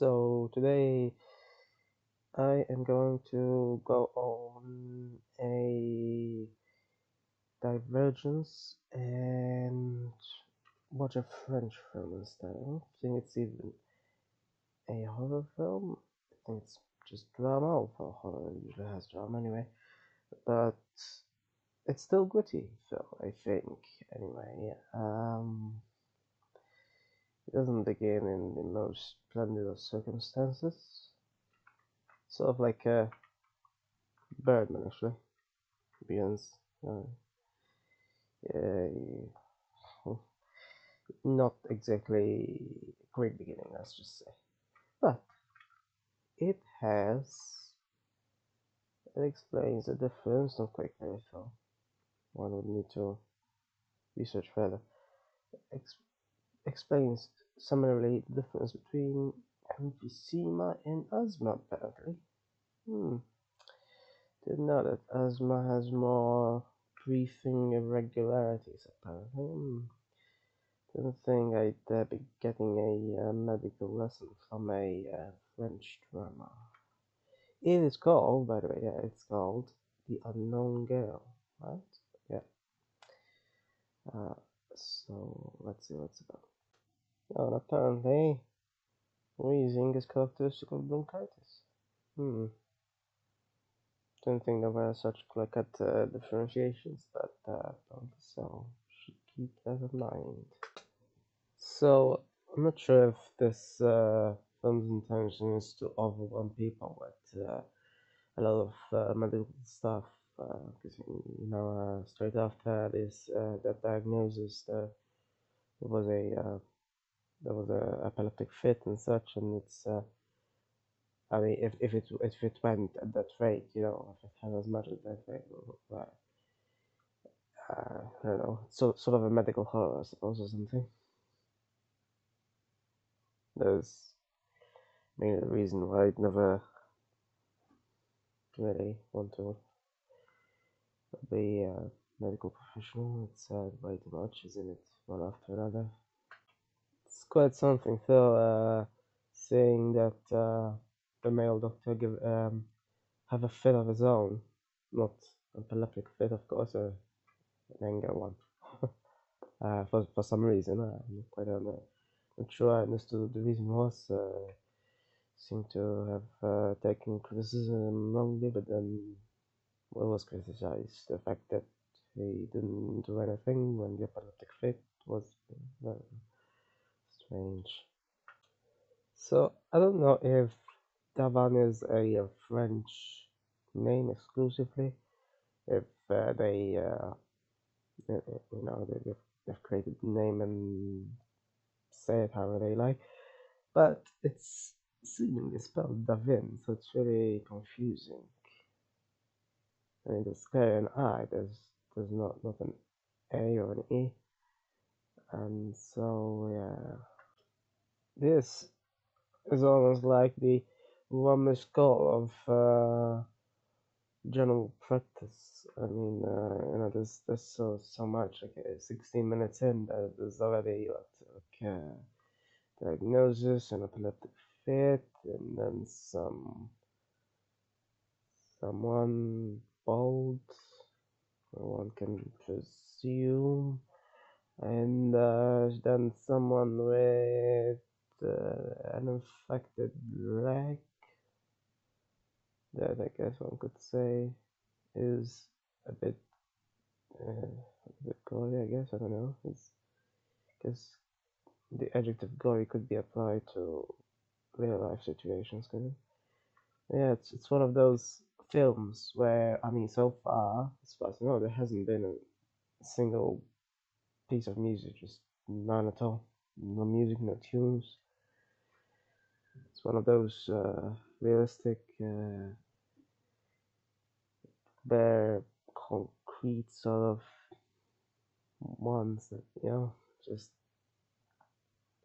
So today I am going to go on a divergence and watch a French film instead. I don't think it's even a horror film. I think it's just drama. Although horror usually has drama anyway, but it's still gritty. So I think anyway. Um, doesn't begin in the most splendid of circumstances. Sort of like a Birdman, actually. Begins. Uh, yeah, not exactly a great beginning, let's just say. But it has. It explains the difference, not quite clear, so one would need to research further. Ex explains summarily the difference between emphysema and asthma, apparently. Hmm. Didn't know that asthma has more breathing irregularities, apparently. Hmm. Didn't think I'd uh, be getting a uh, medical lesson from a uh, French drama. It is called, by the way, yeah, it's called The Unknown Girl, right? Yeah. Uh, so, let's see what's about. And apparently, wheezing is characteristic of bronchitis. Hmm. Don't think there were such clear-cut uh, differentiations, but uh, so should keep that in mind. So I'm not sure if this uh, film's intention is to overwhelm people with uh, a lot of uh, medical stuff, because uh, you know, uh, straight after this that diagnosis, there was a there was a epileptic fit and such, and it's. I mean, if, if it if it went at that rate, you know, if it had as much as that rate, well, uh, I don't know, so sort of a medical horror, I suppose, or something. There's maybe the reason why I'd never really want to be a medical professional. It's uh, way too much, isn't it? One after another. It's quite something, though, uh, saying that. Uh, the male doctor give um, have a fit of his own, not an epileptic fit, of course, or an anger one. uh, for for some reason, uh, I'm quite uh, not sure I understood the reason was. Uh, seemed to have uh, taken criticism wrongly, but then what was criticized? The fact that he didn't do anything when the epileptic fit was uh, strange. So I don't know if Tavan is a, a French name exclusively. If uh, they, uh, you know, they, they've created the name and say it however they like, but it's seemingly spelled Davin, so it's really confusing. I mean, there's K and I, there's there's not not an A or an E, and so yeah, this is almost like the missed call of uh, general practice. I mean, uh, you know, there's there's so so much. Okay, 16 minutes in, there's already like uh, diagnosis and epileptic fit, and then some someone bold, one can presume, and uh, then someone with an infected leg that I guess one could say is a bit uh, a bit gory. I guess I don't know. It's because the adjective gory could be applied to real life situations, could it? Yeah, it's it's one of those films where I mean, so far, as far as I know, there hasn't been a single piece of music, just none at all. No music, no tunes. It's one of those uh, realistic, uh, bare, concrete sort of ones that you know just.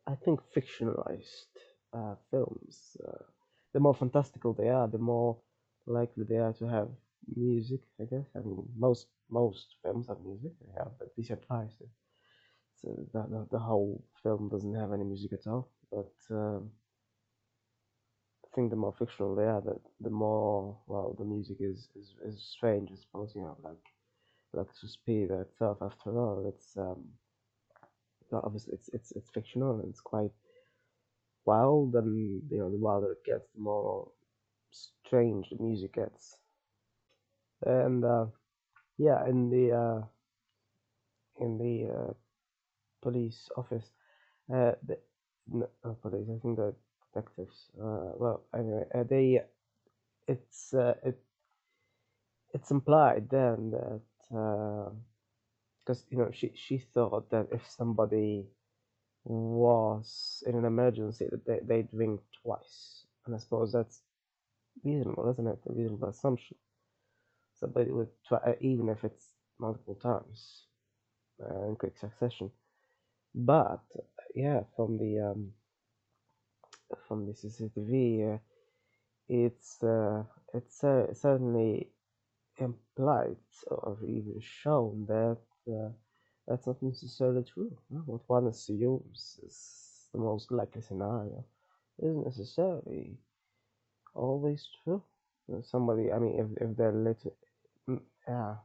I think fictionalized uh, films. Uh, the more fantastical they are, the more likely they are to have music. I guess. I mean, most most films have music. They have at least applies to. So that the, the whole film doesn't have any music at all, but. Um, think the more fictional they are, the the more well the music is is, is strange. I suppose you know, like like Suspiria itself. After all, it's um, obviously it's it's it's fictional and it's quite wild, and you know, the wilder it gets, the more strange the music gets. And uh, yeah, in the uh, in the uh, police office, uh, the no, police, I think the Uh, well, anyway, uh, they it's uh, it it's implied then that because you know she she thought that if somebody was in an emergency that they, they'd ring twice, and I suppose that's reasonable, isn't it? A reasonable assumption. Somebody would try, uh, even if it's multiple times uh, in quick succession. But yeah, from the um, from the CCTV, uh, it's uh, it's uh, certainly implied or even shown that uh, that's not necessarily true. What one assumes is the most likely scenario isn't necessarily always true. Somebody, I mean, if if they're lit, mm, yeah,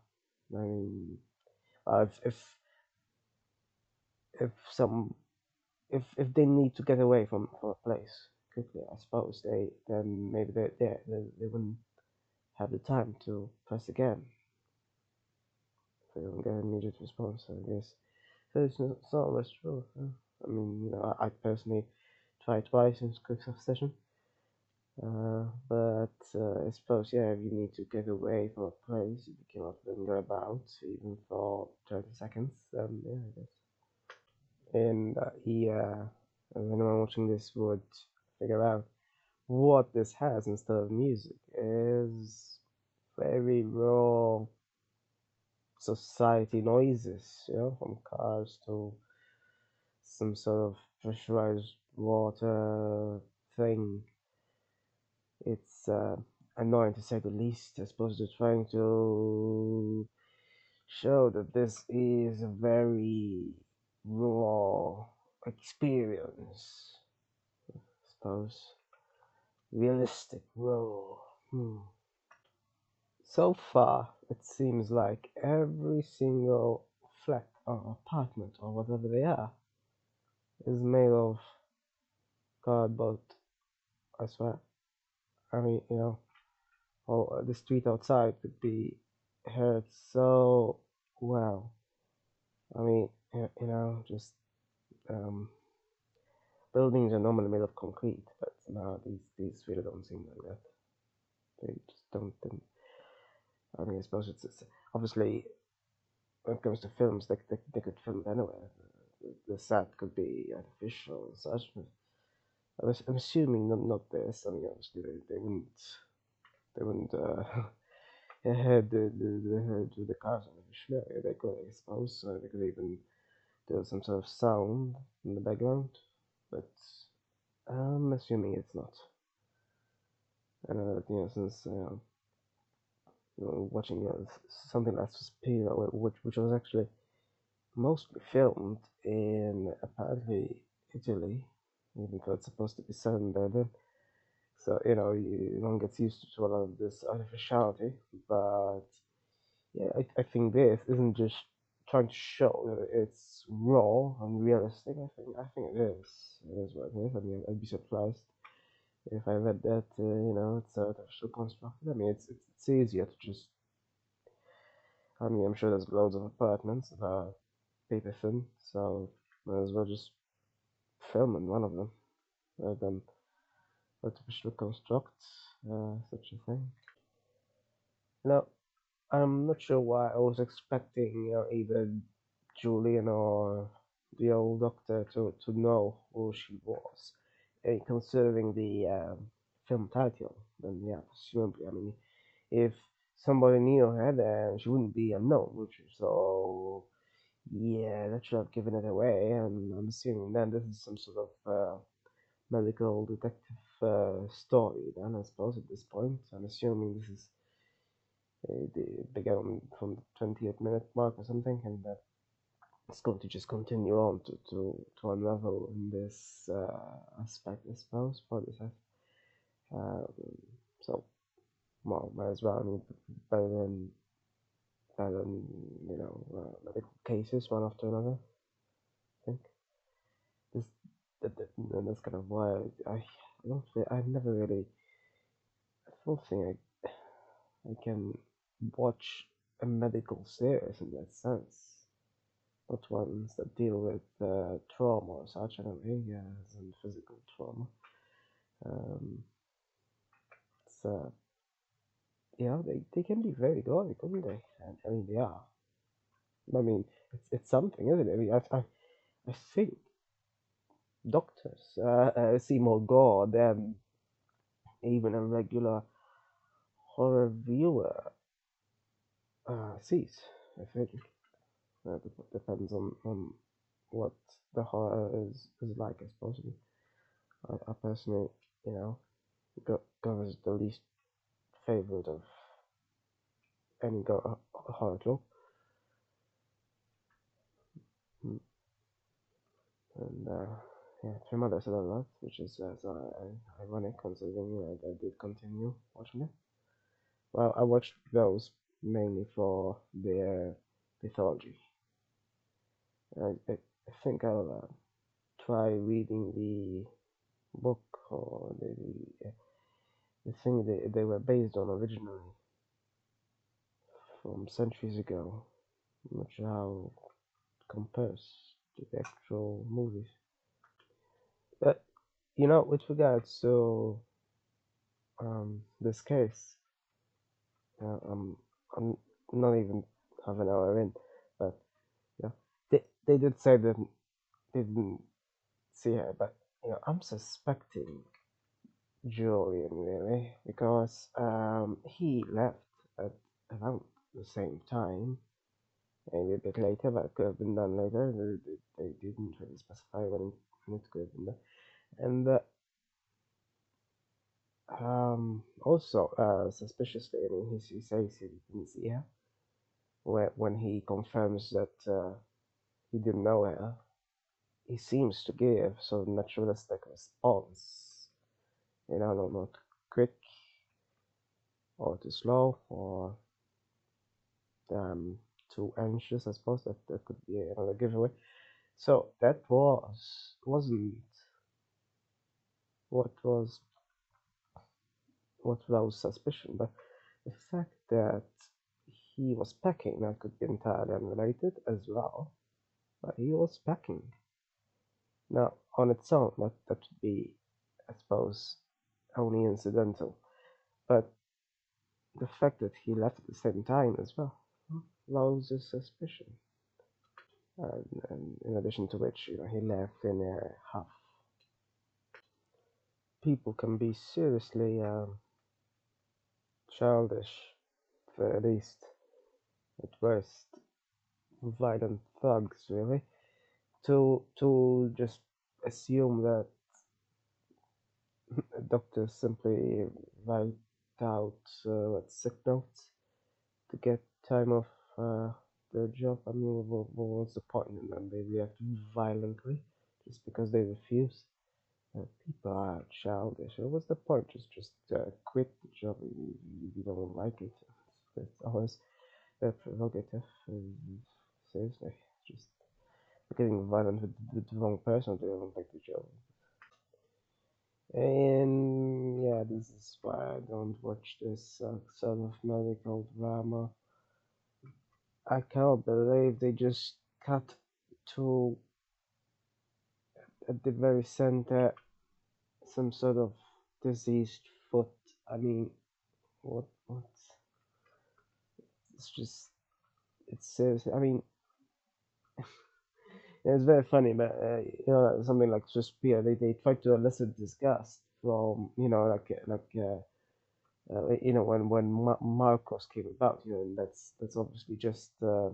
I mean, uh, if if if some if if they need to get away from, from a place quickly, I suppose they then maybe they they they, they wouldn't have the time to press again. If they don't get an immediate response, I guess. So it's not, it's not always true. huh? I mean, you know, I, I personally tried twice in quick succession. Uh, but uh, I suppose, yeah, if you need to get away from a place, you cannot linger about even for 30 seconds, then yeah, I guess. And uh, yeah, anyone watching this would figure out what this has instead of music is very raw society noises, you know, from cars to some sort of pressurized water thing. It's uh, annoying to say the least. I suppose they're trying to show that this is a very raw experience. I suppose realistic, raw. Hmm. So far, it seems like every single flat or apartment or whatever they are is made of cardboard. I swear. I mean, you know, or the street outside could be heard so well. I mean, you you know, just um, buildings are normally made of concrete, but now these these really don't seem like that. They just don't. I mean, I suppose it's, it's obviously when it comes to films, they they, they could film it anywhere. The, the set could be artificial and such. But I was, I'm assuming not not this. I mean, obviously they, they wouldn't they wouldn't uh, head the the the, the, the cars artificially. They could, I suppose. Uh, they could even do some sort of sound in the background, but I'm assuming it's not. And uh, you know, since uh, you know, watching you know, something like Suspiria, which which was actually mostly filmed in apparently Italy, even though it's supposed to be in Berlin. So you know, you, one gets used to a lot of this artificiality, but yeah, I, I think this isn't just trying to show that it's raw and realistic. I think I think it is. It is what it is. I mean, I'd be surprised if I read that. Uh, you know, it's artificial constructed. I mean, it's, it's it's easier to just. I mean, I'm sure there's loads of apartments that are paper thin, so might as well just film in one of them rather than artificially construct uh, such a thing. Now, I'm not sure why I was expecting you know, either Julian or the old doctor to, to know who she was. And considering the um, film title, then yeah, presumably, I mean, if somebody knew her, then she wouldn't be unknown, would she? So, yeah, that should have given it away. And I'm assuming then this is some sort of uh, medical detective uh, story, then I suppose at this point. I'm assuming this is the began from the 20th minute mark or something, and it's going to just continue on to to, to unravel in this uh, aspect, I suppose, for this Um, so, well, might as well. I mean, better than better than you know uh, cases one after another. I think this that, that, and that's kind of why I, I don't think I've never really I don't think I I can watch a medical series in that sense. Not ones that deal with uh, trauma or such, I know, yeah, and physical trauma. Um, so yeah, they, they can be very gory, couldn't they? And, I mean, they are. I mean, it's, it's something, isn't it? I mean, I, I, I think doctors uh, uh, see more gore than even a regular horror viewer uh, sees. I think uh, depends on, on what the horror is, is like. I suppose. I, I personally, you know, go, as the least favorite of any go, horror joke. Mm, And uh, yeah, Three Mothers a lot, which is uh, so, uh, ironic considering know, I did continue watching it. Well, I watched those mainly for their mythology. I, I, think I'll uh, try reading the book or the, the, the thing they, they were based on originally from centuries ago. I'm not sure how it compares to the actual movies. But, you know, with regards to um, this case, uh, I'm, I'm not even half an hour in, but yeah, they, they did say that they didn't see her, but you know, I'm suspecting Julian really because um, he left at around the same time, maybe a bit later, but it could have been done later. They, they, didn't really specify when it, when it could have been done, and uh, um, also uh, suspiciously, I mean, he, he says he didn't see her when when he confirms that uh, he didn't know her. He seems to give sort of naturalistic response, you know, not, not quick or too slow or um, too anxious. I suppose that that could be another giveaway. So that was wasn't what was what rose suspicion, but the fact that he was packing that could be entirely unrelated as well. But he was packing. Now, on its own, that that would be, I suppose, only incidental. But the fact that he left at the same time as well raises suspicion. And, and in addition to which, you know, he left in a huff. People can be seriously um, childish, at least at worst, violent thugs, really, to to just assume that doctors simply write out uh, what, sick notes to get time off uh, their job. I mean, what, what was the point? And then they react violently just because they refuse. People are childish. What's the point? Just just uh, quit the job if you, you don't like it. It's always uh, prerogative. Seriously, just getting violent with, the wrong person. They don't like the job. And yeah, this is why I don't watch this uh, sort of medical drama. I cannot believe they just cut to at the very center some sort of diseased foot. I mean, what what? It's just it's seriously. I mean, yeah, it's very funny, but uh, you know, something like Suspiria, they they try to elicit disgust from you know like uh, like. Uh, uh, you know when when Ma- Markos came about, you know, and that's that's obviously just uh,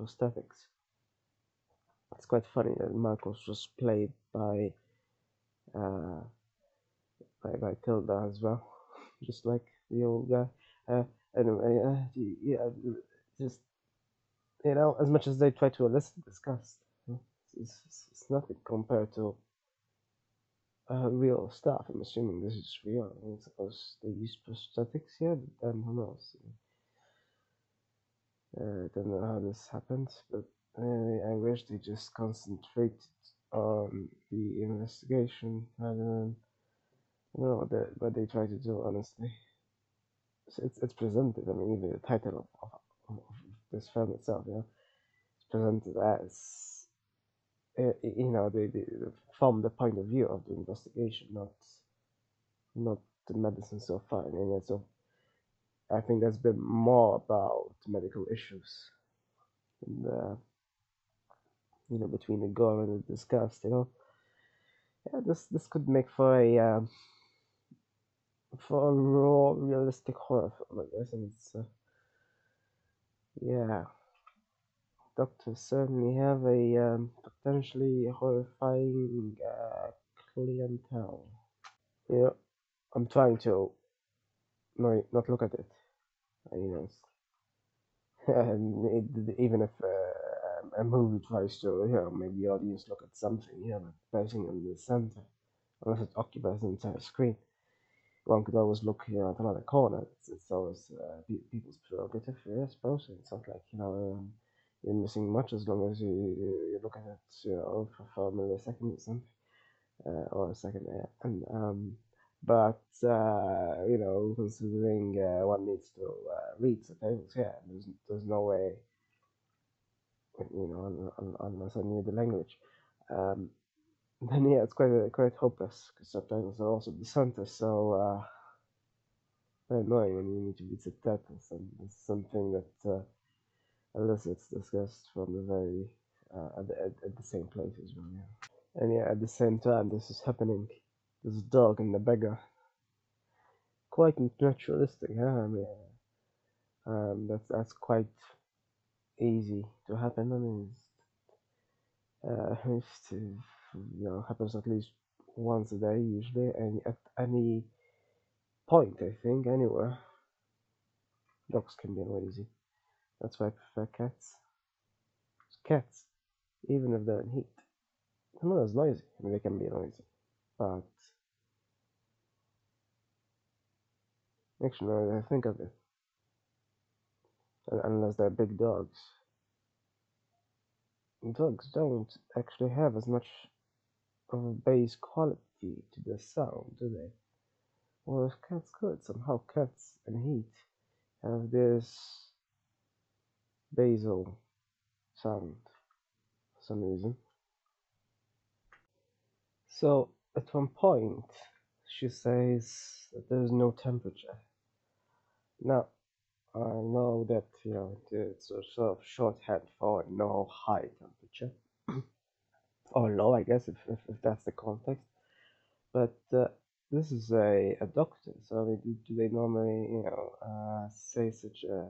prosthetics. It's quite funny that Markos was played by uh, by by Tilda as well, just like the old guy. Uh, anyway, uh, yeah, just you know, as much as they try to elicit disgust, it's, it's, it's nothing compared to uh, real stuff. I'm assuming this is real. I mean, suppose they use prosthetics here, but then who knows? Uh, I don't know how this happened, but I wish they just concentrated on the investigation rather than don't know what they, what they try to do. Honestly, it's it's, presented. I mean, even the title of, of, of this film itself, you know, it's presented as uh, you know they, they from the point of view of the investigation, not not the medicine so far. I mean, so I think that's been more about medical issues and uh, you know between the gore and the disgust. You know, yeah, this this could make for a um, for a raw, realistic horror film, I guess, and it's uh, yeah. Doctors certainly have a um, potentially horrifying uh, clientele. Yeah, I'm trying to no, not look at it. uh, You know, even if uh, a movie tries to, you know, make the audience look at something, you know, it in the center, unless it occupies the entire screen, one could always look, you know, at another corner. It's, it's always uh, people's prerogative, I suppose. It's not like, you know, um, you're missing much as long as you, you, look at it, you know, for, for a millisecond or something, uh, or a second, yeah. And, um, but, uh, you know, considering uh, one needs to uh, read subtitles, yeah, there's, there's no way you know, un, un, unless I knew the language. Um, then yeah, it's quite quite hopeless because subtitles are also the center, so uh, very annoying when you need to read subtitles, and it's something that uh, elicits disgust from the very uh, at, the, at, at the same place as well. Yeah. And yeah, at the same time, this is happening. This dog and the beggar, quite naturalistic, huh? I mean, um, that's that's quite easy to happen. I mean, uh, uh, you know, happens at least once a day usually, and at any point, I think, anywhere. Dogs can be noisy. That's why I prefer cats. Cats, even if they're in heat, they're not as noisy. I mean, they can be noisy, but actually, that I think of it, unless they're big dogs, dogs don't actually have as much of a bass quality to their sound, do they? Whereas cats could. Somehow cats and heat have this basal sound for some reason. So at one point, she says that there's no temperature. Now, I know that you know it's a sort of shorthand for no high temperature or low, I guess, if if, if that's the context. But uh, this is a, a doctor, so do, do they normally you know uh, say such a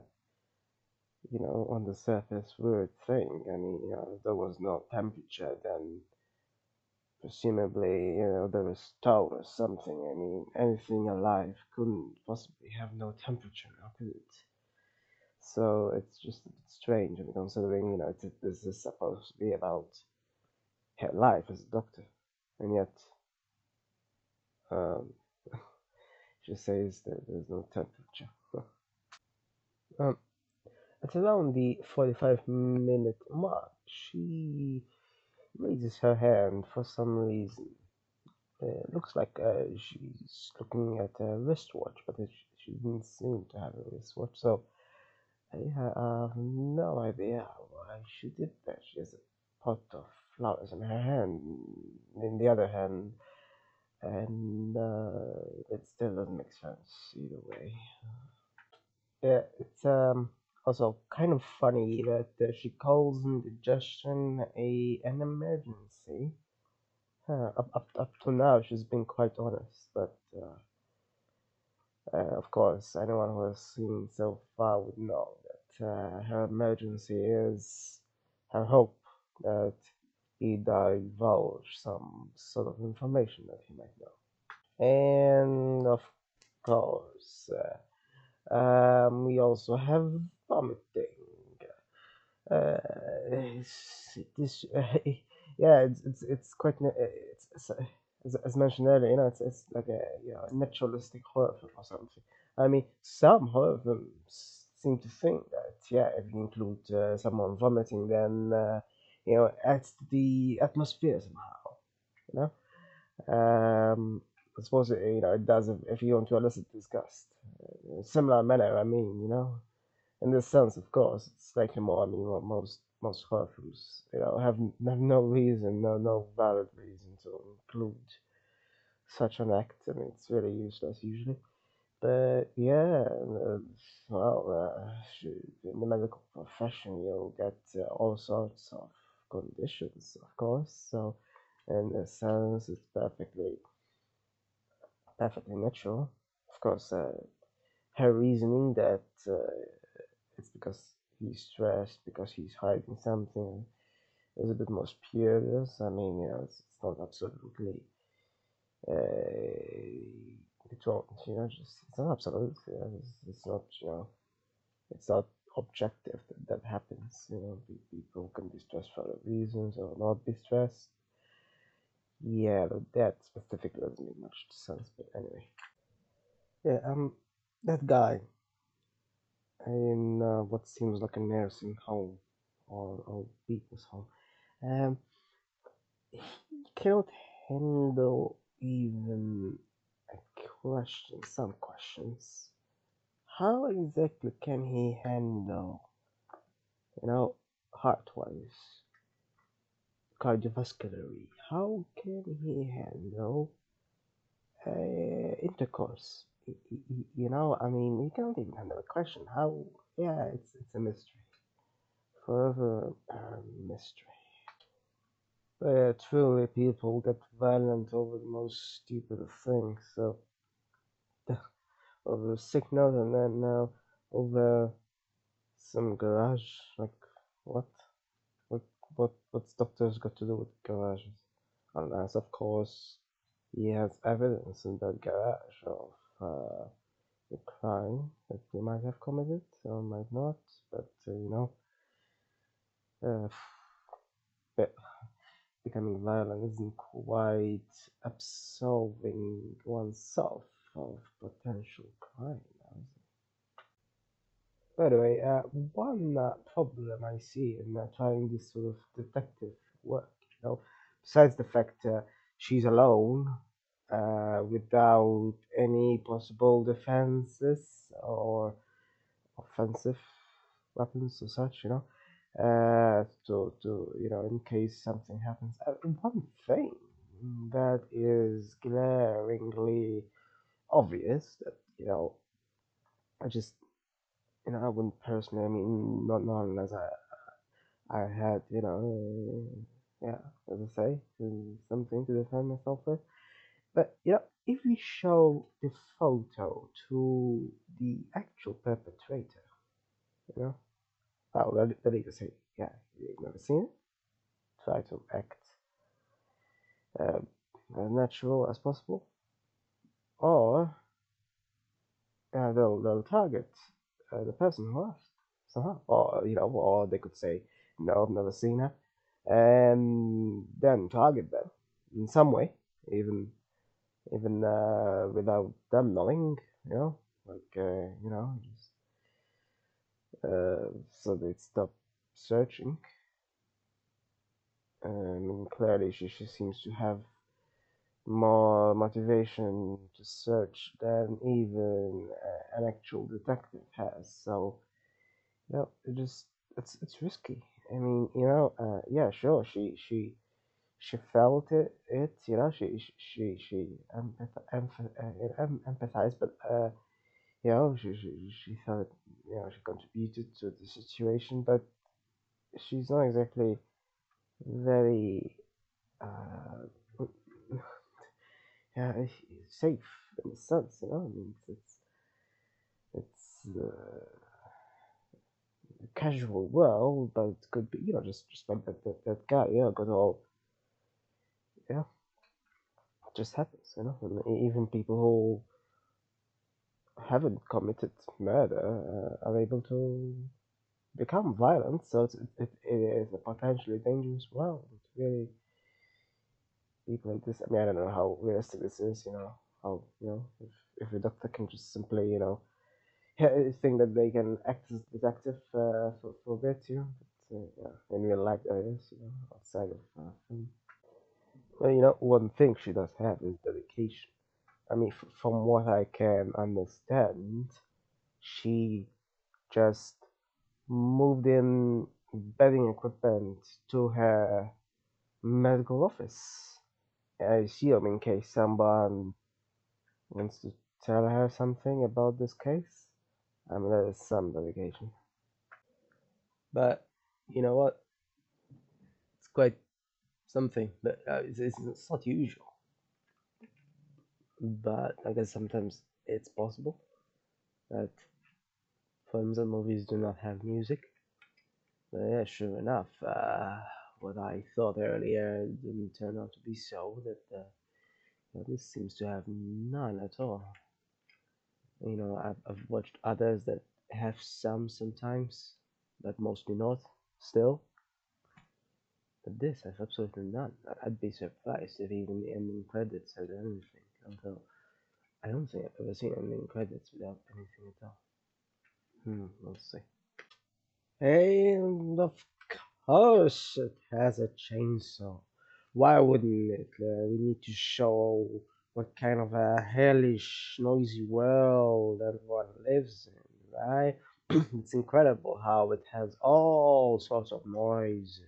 you know on the surface weird thing? I mean, you know, if there was no temperature, then presumably you know there was stove or something. I mean, anything alive couldn't possibly have no temperature, now could it? So it's just strange, mean, considering you know this is supposed to be about her life as a doctor, and yet um, she says that there's no temperature. um, at around the 45 minute mark, she raises her hand for some reason. It looks like uh, she's looking at a wristwatch, but it, she didn't seem to have a wristwatch, so I have no idea why she did that. She has a pot of flowers in her hand, in the other hand, and uh, it still doesn't make sense either way. Yeah, it's um also kind of funny that uh, she calls indigestion a an emergency. Up, up up to now, she's been quite honest, but uh, uh, of course, anyone who has seen so far would know that uh, her emergency is her hope that he divulge some sort of information that he might know. And of course, uh, um, we also have vomiting. Uh, it's- this, yeah, it's, it's it's quite. It's, it's as, as mentioned earlier, you know, it's, it's like a you know naturalistic horror film or something. I mean, some horror films seem to think that yeah, if you include uh, someone vomiting, then uh, you know, adds to the atmosphere somehow. You know, um, I suppose it, you know it does if, if you want to elicit disgust. Uh, similar manner, I mean, you know, in this sense, of course, it's slightly more. I mean, most most films, you know, have have no reason, no no valid reason to include such an act. and it's really useless usually. But yeah, uh, well, uh, in the medical profession, you'll get uh, all sorts of conditions, of course. So, in a sense, it's perfectly, perfectly natural. Of course, uh, her reasoning that uh, it's because he's stressed, because he's hiding something, is a bit more spurious. I mean, you know, it's, it's not absolutely uh, it won't, you know, just it's not absolute. You know, it's, it's not, you know, it's not objective that that happens. You know, people can be stressed for other reasons or not be stressed. Yeah, that specifically doesn't make much sense. But anyway, yeah, um, that guy in uh, what seems like a nursing home or or people's home, um, he cannot handle even a question, some questions. How exactly can he handle, you know, heart-wise, cardiovascularly? How can he handle uh, intercourse? You know, I mean, you can't even handle the question. How? Yeah, it's it's a mystery, forever a mystery. But yeah, truly, people get violent over the most stupid things. So, over a sick note, and then now over some garage. Like, what? What what what's doctors got to do with garages? Unless of course he has evidence in that garage of uh, a crime that he might have committed or might not, but uh, you know, uh, becoming violent isn't quite absolving oneself of potential crime. By the way, uh, one uh, problem I see in uh, trying this sort of detective work, you know, besides the fact uh, she's alone, uh, without any possible defenses or offensive weapons or such, you know, uh, to to you know, in case something happens. Uh, one thing that is glaringly obvious that you know, I just you know, I wouldn't personally. I mean, not not unless I I had, you know, yeah, as I say, something to defend myself with. But you know, if we show the photo to the actual perpetrator, you know, oh, let me just say, yeah, you've never seen it. Try to act uh, as natural as possible, or uh, they'll they'll target uh, the person who asked somehow, or you know, or they could say, no, I've never seen her, and then target them in some way, even even uh, without them knowing, you know, like uh, you know, just, uh, so they stop searching. Mean, clearly she, she seems to have more motivation to search than even uh, an actual detective has. So, you know, it just it's it's risky. I mean, you know, uh, yeah, sure, she she she felt it, it you know, she she she, empath- empath- em- empathized, but uh, you know, she, she, she thought, you know, she contributed to the situation, but she's not exactly very, uh, yeah, safe in a sense, you know. I mean, it's it's, uh, a casual world, but it could be, you know, just just like that that, that guy, yeah, got all, yeah, it just happens, you know. And even people who haven't committed murder uh, are able to become violent, so it, it is a potentially dangerous world. It's really people like this. I mean, I don't know how realistic this is. You know, how you know if if a doctor can just simply you know think that they can act as detective uh, for for bit, you know. But, uh, yeah, in real life, there is, you know, outside of uh, film. Well, you know, one thing she does have is dedication. I mean, f- from what I can understand, she just moved in bedding equipment to her medical office. I assume in case someone wants to tell her something about this case. I mean, there is some dedication. But you know what? It's quite something. But uh, it's, it's, not usual. But I guess sometimes it's possible that films and movies do not have music. But yeah, sure enough, uh, what I thought earlier didn't turn out to be so. That uh, this seems to have none at all. You know, I've, I've watched others that have some sometimes, but mostly not. Still, but this has absolutely none. I'd be surprised if even the ending credits had anything. Although I don't think I've ever seen ending credits without anything at all. Hmm, we'll see. And of course, it has a chainsaw. Why wouldn't it? Uh, we need to show what kind of a hellish, noisy world everyone lives in, right? it's incredible how it has all sorts of noises.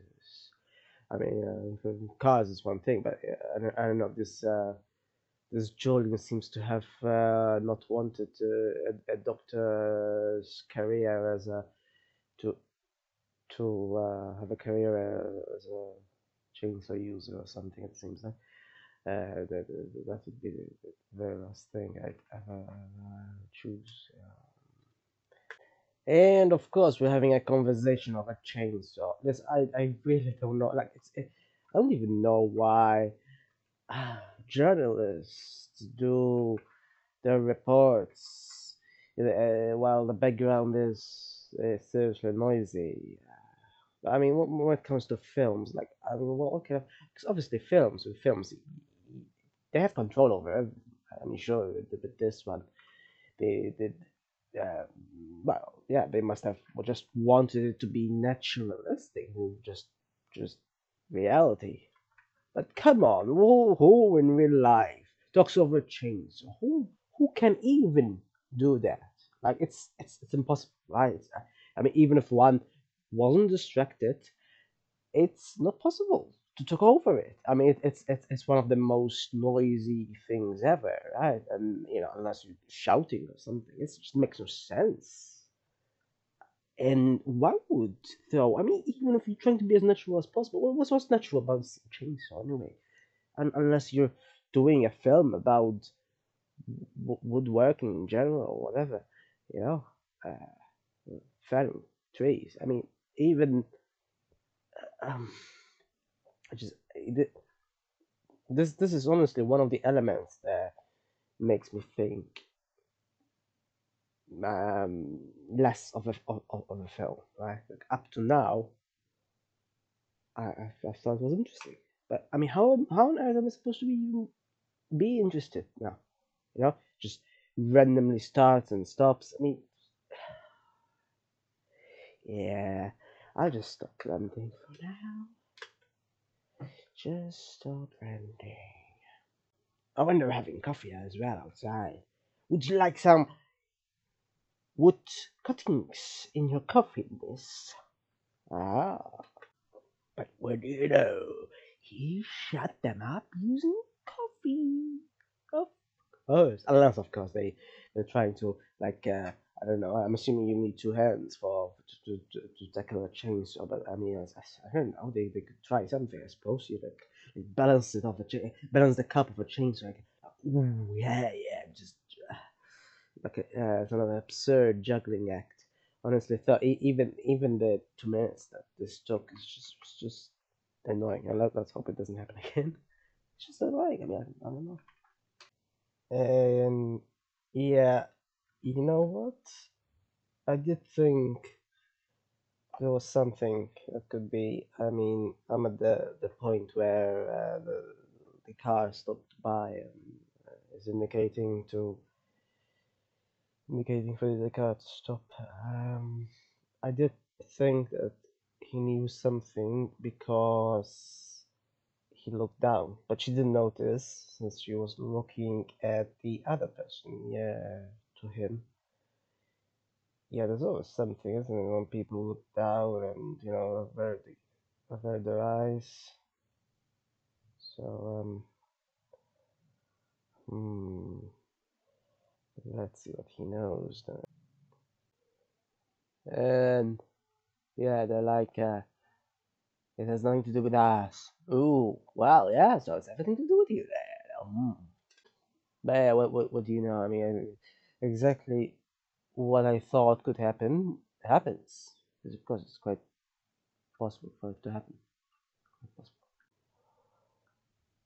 I mean, uh, cars is one thing, but uh, I, don't, I don't know. This uh, this Julian seems to have uh, not wanted uh, a, a doctor's career as a to to uh, have a career uh, as a chainsaw user or something. It seems like uh, that that would be the, the last thing I'd ever uh, choose. And of course, we're having a conversation of a chainsaw. This I, I really don't know. Like it's it, I don't even know why uh, journalists do their reports uh, while the background is uh, seriously noisy. I mean, when, when it comes to films, like I mean, kind of? Because obviously, films with films, they have control over. It. I'm sure with this one, they did. Uh, well, yeah, they must have just wanted it to be naturalistic, just just reality. But come on, who, who in real life talks over chainsaw? Who who can even do that? Like it's it's it's impossible, right? I mean, even if one wasn't distracted, it's not possible to talk over it. I mean, it, it's it's it's one of the most noisy things ever, right? And you know, unless you're shouting or something, it just makes no sense. And why would throw? I mean, even if you're trying to be as natural as possible, what's what's natural about chainsaw anyway? Un unless you're doing a film about w- woodworking in general or whatever, you know, uh, felling trees. I mean, even um, Just th- this this is honestly one of the elements that makes me think um, less of a of, of a film. Right, like up to now, I, I thought it was interesting, but I mean, how how on earth am I supposed to be be interested now? You know, just randomly starts and stops. I mean, yeah, I'll just stop ranting for now. Just stop ranting. I wonder having coffee as well outside. Would you like some wood cuttings in your coffee, miss? Ah, but what do you know? He shut them up using coffee. Of course. Unless, of course, they, they're trying to, like, uh, I don't know, I'm assuming you need two hands for to, to, to, tackle a chainsaw, but I mean, I, I don't know, they, they could try something, I suppose. You like, like balance it off a cha- balance the cup of a chainsaw. Like, ooh, yeah, yeah, just like a uh, sort of absurd juggling act. Honestly, thought even even the two minutes that this took is just was just annoying. I let, let's hope it doesn't happen again. It's just annoying. I mean, I, I don't know. And yeah, you know what? I did think there was something that could be. I mean, I'm at the the point where uh, the the car stopped by and uh, is indicating to indicating for the car to stop. Um, I did think that he knew something because he looked down, but she didn't notice since she was looking at the other person. Yeah, to him. Yeah, there's always something, isn't it, when people look down and you know avert, avert their eyes. So um, hmm, let's see what he knows then. And yeah, they're like, uh, it has nothing to do with us. Ooh, well, yeah, so it's everything to do with you then. Mm. But yeah, what, what, what do you know? I mean, exactly what I thought could happen happens. Because of course it's quite possible for it to happen.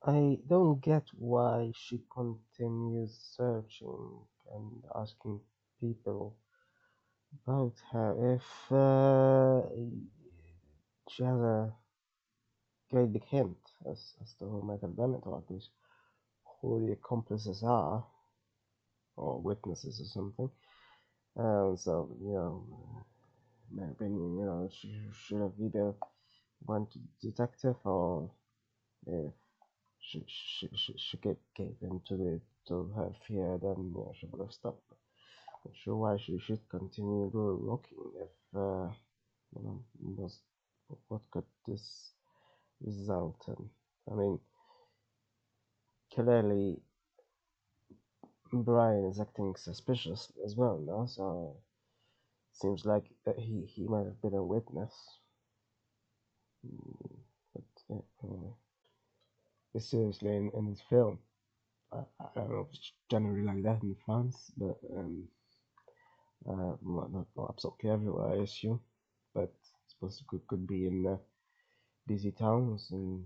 I don't get why she continues searching and asking people about her if uh, she has a great big hint as, as to who might have done it, or at least who the accomplices are, or witnesses or something. And so, you know, in my opinion, you know, she should have either went to the detective or if she, she, she, she gave, gave in to, the, to her fear, then you know, she would have stopped. Not sure why she should continue looking if, uh, you know, was, what could this result in? I mean, clearly Brian is acting suspicious as well now, so seems like he, he might have been a witness. Mm, But anyway. Seriously, in, in this film, I, I don't know if it's generally like that in France, but um, uh, well, not, not absolutely everywhere, I assume. But I suppose it could, could be in uh, busy towns in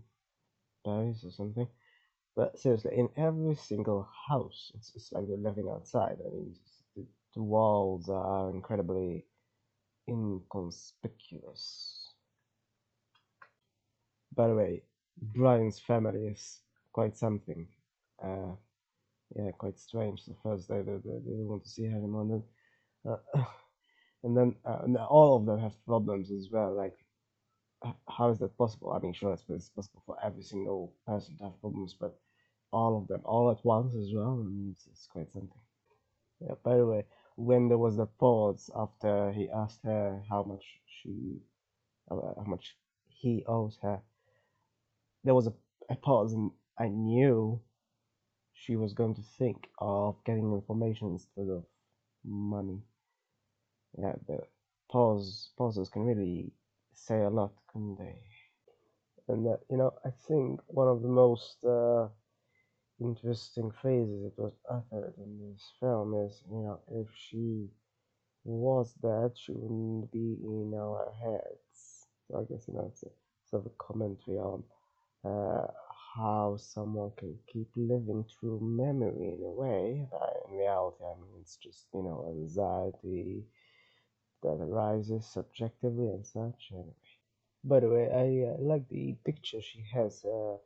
Paris or something. But seriously, in every single house, it's, it's like they're living outside. I mean, the, the walls are incredibly inconspicuous. By the way, Brian's family is quite something. Uh, yeah, quite strange. The first day they, they, they didn't want to see her anymore, and then, uh, and then uh, all of them have problems as well. Like, how is that possible? I mean, sure, it's, possible for every single person to have problems, but all of them all at once as well, it's quite something. Yeah. By the way, when there was the pause after he asked her how much she, uh, how much he owes her, there was a, a pause, and I knew she was going to think of getting information instead of money. Yeah, the pause pauses can really say a lot, can they? And uh, you know, I think one of the most uh, interesting phrases that was uttered in this film is, you know, if she was dead, she wouldn't be in our heads. So I guess you know it's a sort of a commentary on uh, how someone can keep living through memory in a way, but in reality, I mean, it's just you know anxiety that arises subjectively and such. Anyway. By the way, I uh, like the picture she has uh,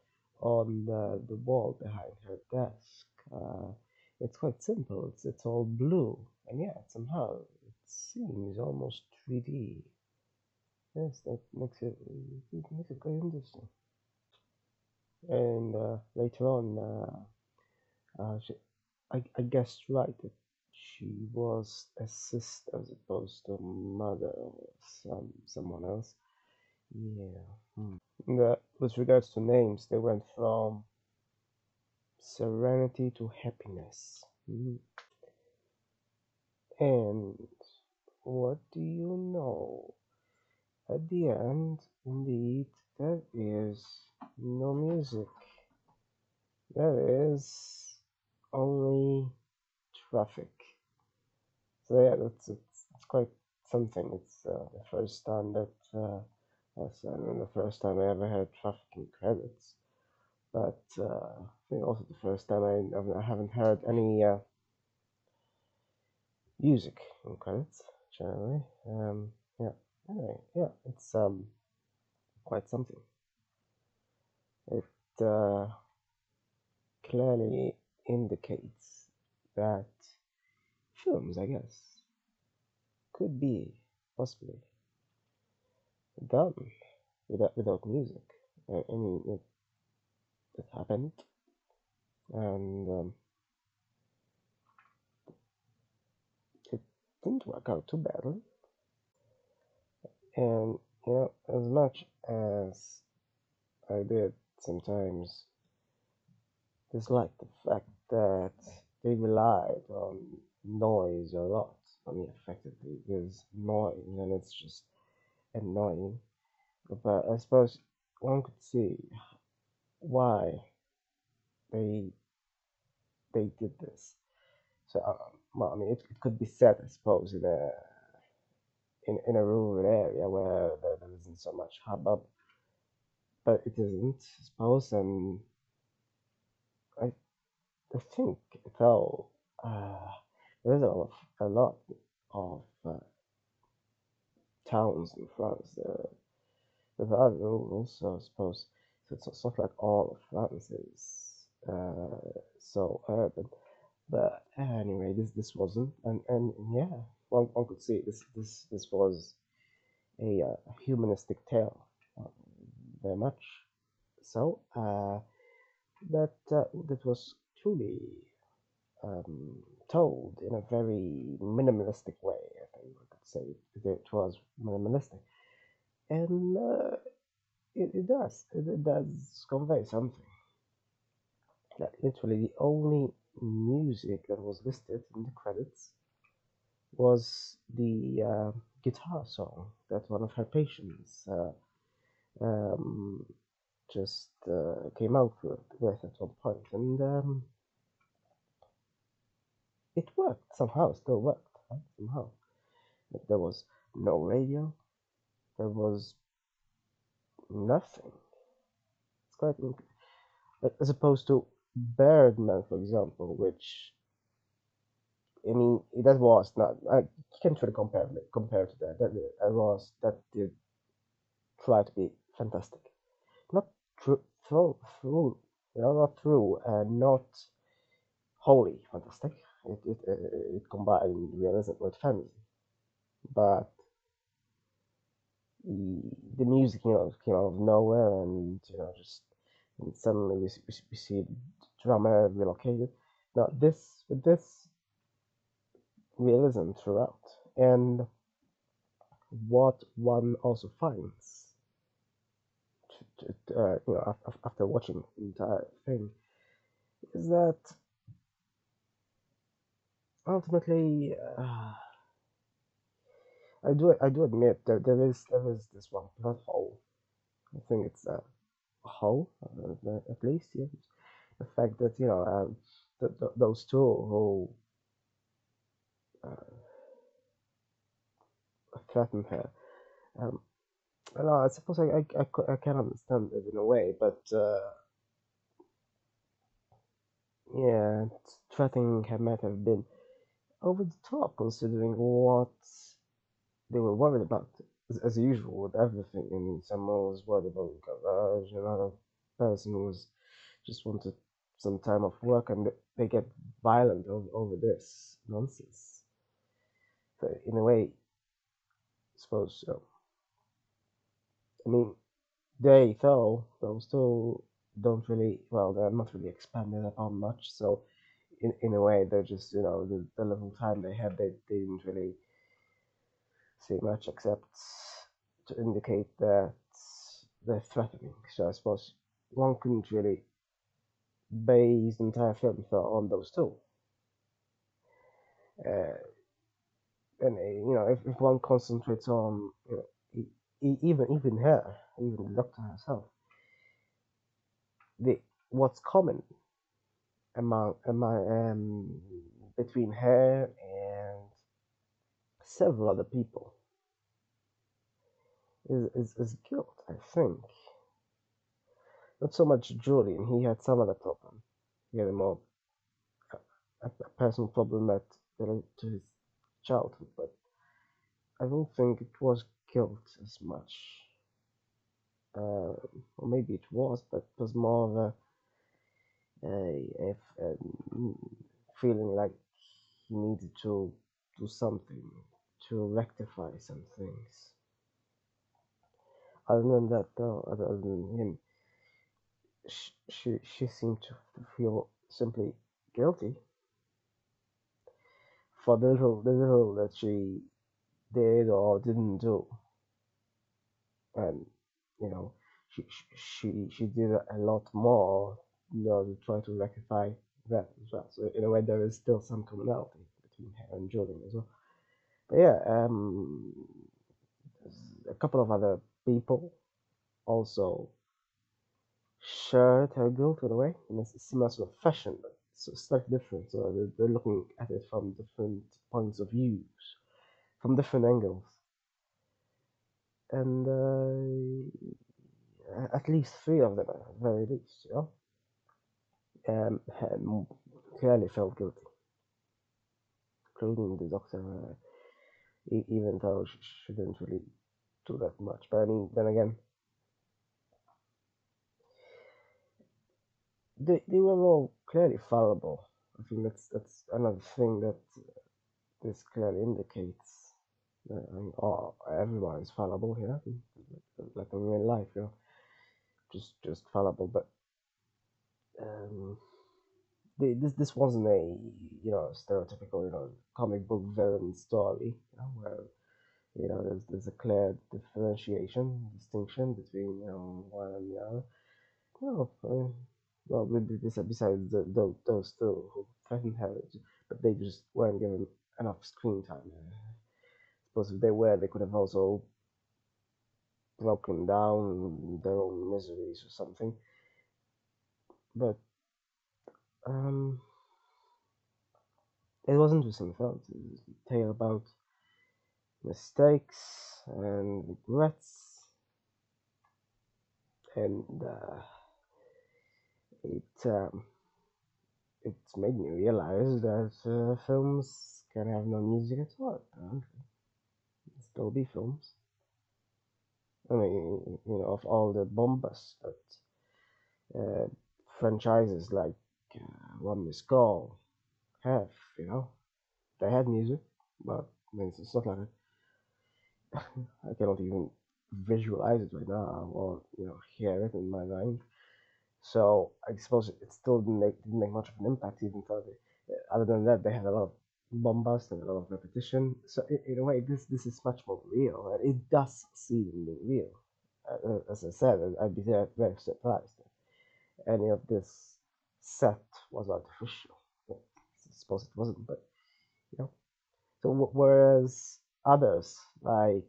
on the, the wall behind her desk. Uh, it's quite simple. It's it's all blue, and yeah, somehow it seems almost 3D. Yes, that makes it, it makes it quite interesting. And uh, later on, uh, uh, she, I, I guessed right that she was a sister as opposed to a mother or some someone else. Yeah. And, uh, with regards to names, they went from serenity to happiness. Mm. And what do you know? At the end, indeed, there is no music. There is only traffic. So yeah, it's, it's quite something. It's uh, the first time that uh, that's I mean, the first time I ever had traffic in credits. But uh, I think also the first time I, I haven't heard any uh, music in credits generally. Um, yeah. Anyway, yeah, it's um quite something. It uh, clearly indicates that films, I guess, could be possibly done without without music. I, I mean, it, it happened, and um, it didn't work out too badly. And you know, as much as I did sometimes dislike the fact that they relied on noise a lot. I mean, effectively, there's noise, and it's just annoying. But I suppose one could see why they they did this. So, um, well, I mean, it, it could be said, I suppose, in a in, in a rural area where there, there isn't so much hubbub, but it isn't, I suppose, and I I think though uh, there's a lot of, a lot of uh, towns in France uh, that are also so I suppose so it's not like all of France is uh, so urban. But anyway, this this wasn't, and and yeah, one, one could see this this this was a uh, humanistic tale, uh, very much so. Uh, that uh, that was truly um, told in a very minimalistic way. I think I could say it, was minimalistic, and uh, it, it does it, it does convey something. That literally the only music that was listed in the credits was the uh, guitar song that one of her patients uh, um, just uh, came out with, with at one point, and um, it worked somehow. Still worked right? somehow. Like there was no radio, there was nothing. It's quite as opposed to Birdman, for example, which I mean that was not. I can't really compare compare to that. That, that was that did try to be fantastic, not true through you know not through and not wholly fantastic. It it it combined realism with fantasy, but the, music you know came out of nowhere and you know just and suddenly we, we, we see drummer relocated. Now this with this realism throughout and what one also finds t- t- uh, you know af- af- after watching the entire thing is that ultimately uh, I do I do admit that there is there is this one plot hole. I think it's a hole uh, at least. Yeah, the fact that you know um, th- th- those two who uh, threatened her. Um, I know. I suppose I, I, I, I can understand it in a way, but uh, yeah, threatening her might have been over the top considering what they were worried about. As, as usual with everything. I mean, someone was worried about garage, another person was just wanted some time off work, and they, get violent over, over this nonsense. So in a way, I suppose so. I mean, they though those two don't really well, they're not really expanded upon much. So in in a way, they're just you know the, the little time they had, they, they didn't really say much except to indicate that they're threatening. So I suppose one couldn't really base the entire film on those two. Uh, and uh, you know, if, if one concentrates on you know, even even her, even the doctor herself, the what's common among among um, between her and several other people is, is, is guilt, I think. Not so much Julian, he had some other problem. He had a more a, a personal problem that related to his childhood, but I don't think it was guilt as much. Uh, or maybe it was, but it was more of uh, if um, feeling like he needed to do something to rectify some things. Other than that, though, other than him, she she, she seemed to feel simply guilty for the little the little that she did or didn't do, and you know she she she did a lot more you know to try to rectify that as well. So in a way, there is still some commonality between her and Julian as well. But yeah, um, a couple of other people also shared her guilt in a way in a similar sort of fashion, but it's slightly different. So they're, they're looking at it from different points of views, from different angles, and uh, at least three of them, at the very least, you know, clearly felt guilty, including the doctor, uh, even though she, didn't really do that much. But I mean, then again, they, they were all clearly fallible. I think that's that's another thing that this clearly indicates. Uh, I mean, oh, everyone is fallible here, like in real life, you know, just just fallible. But um, they, this this wasn't a you know stereotypical you know comic book villain story, you know, where you know there's there's a clear differentiation, distinction between you know one and the other. No, uh, well, besides, the, those, those two who threatened her, but they just weren't given enough screen time. I suppose if they were, they could have also broken down their own miseries or something. But um, it was interesting. I felt it tale about mistakes and regrets, and uh, it um, it's made me realize that uh, films can have no music at all. Apparently, still be films. I mean, you know, of all the bombas but. uh, franchises like uh, One Missed Call have, you know, they had music, but I mean, it's not like I cannot even visualize it right now or you know hear it in my mind. So I suppose it still didn't make, didn't make much of an impact even though other than that they had a lot of bombast and a lot of repetition. So in, a way, this this is much more real, and it does seem real. Uh, as I said, I'd be very, surprised any of this set was artificial. I suppose it wasn't, but you know. So whereas others like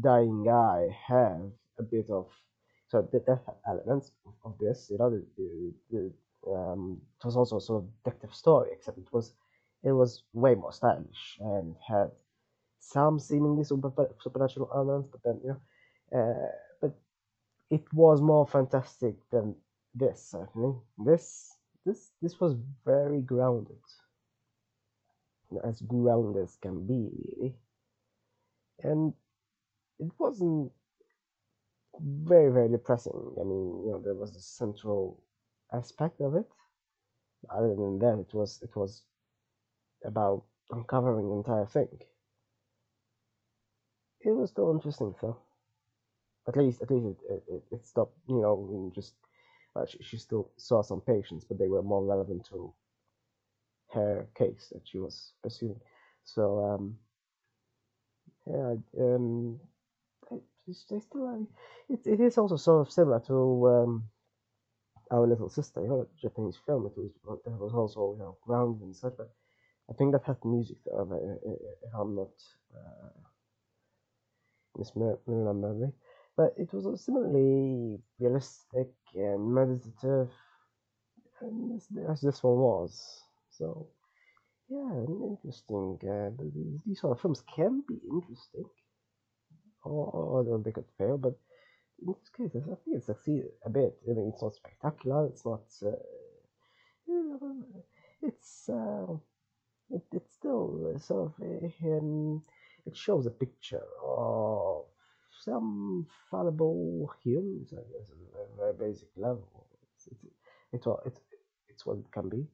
Dying Guy have a bit of so the death elements of this, you know, the, the, the um, it was also a sort of detective story, except it was it was way more stylish and had some seemingly super, supernatural elements, but then you know, uh, but it was more fantastic than this certainly. This this this was very grounded, as grounded as can be really, and it wasn't very very depressing. I mean, you know, there was a central aspect of it. Other than that, it was it was about uncovering the entire thing. It was still interesting, though. At least, at least it, it, it stopped. You know, just she, she still saw some patients, but they were more relevant to her case that she was pursuing. So, um, yeah, um, still uh, it, it is also sort of similar to um, our little sister, you know, Japanese film. It was was also you know grounded and such, but I think that had music though, if I'm not uh, misremembering. But it was similarly realistic and meditative, and as this one was. So, yeah, interesting. Uh, these sort of films can be interesting or, or they could fail, but in this case, I think it succeeded a bit. I mean, it's not spectacular. It's not. Uh, it's uh, it, it's still sort of um, it shows a picture of some fallible humans, I guess, at a very basic level. It's, it's, it's, it's what it can be.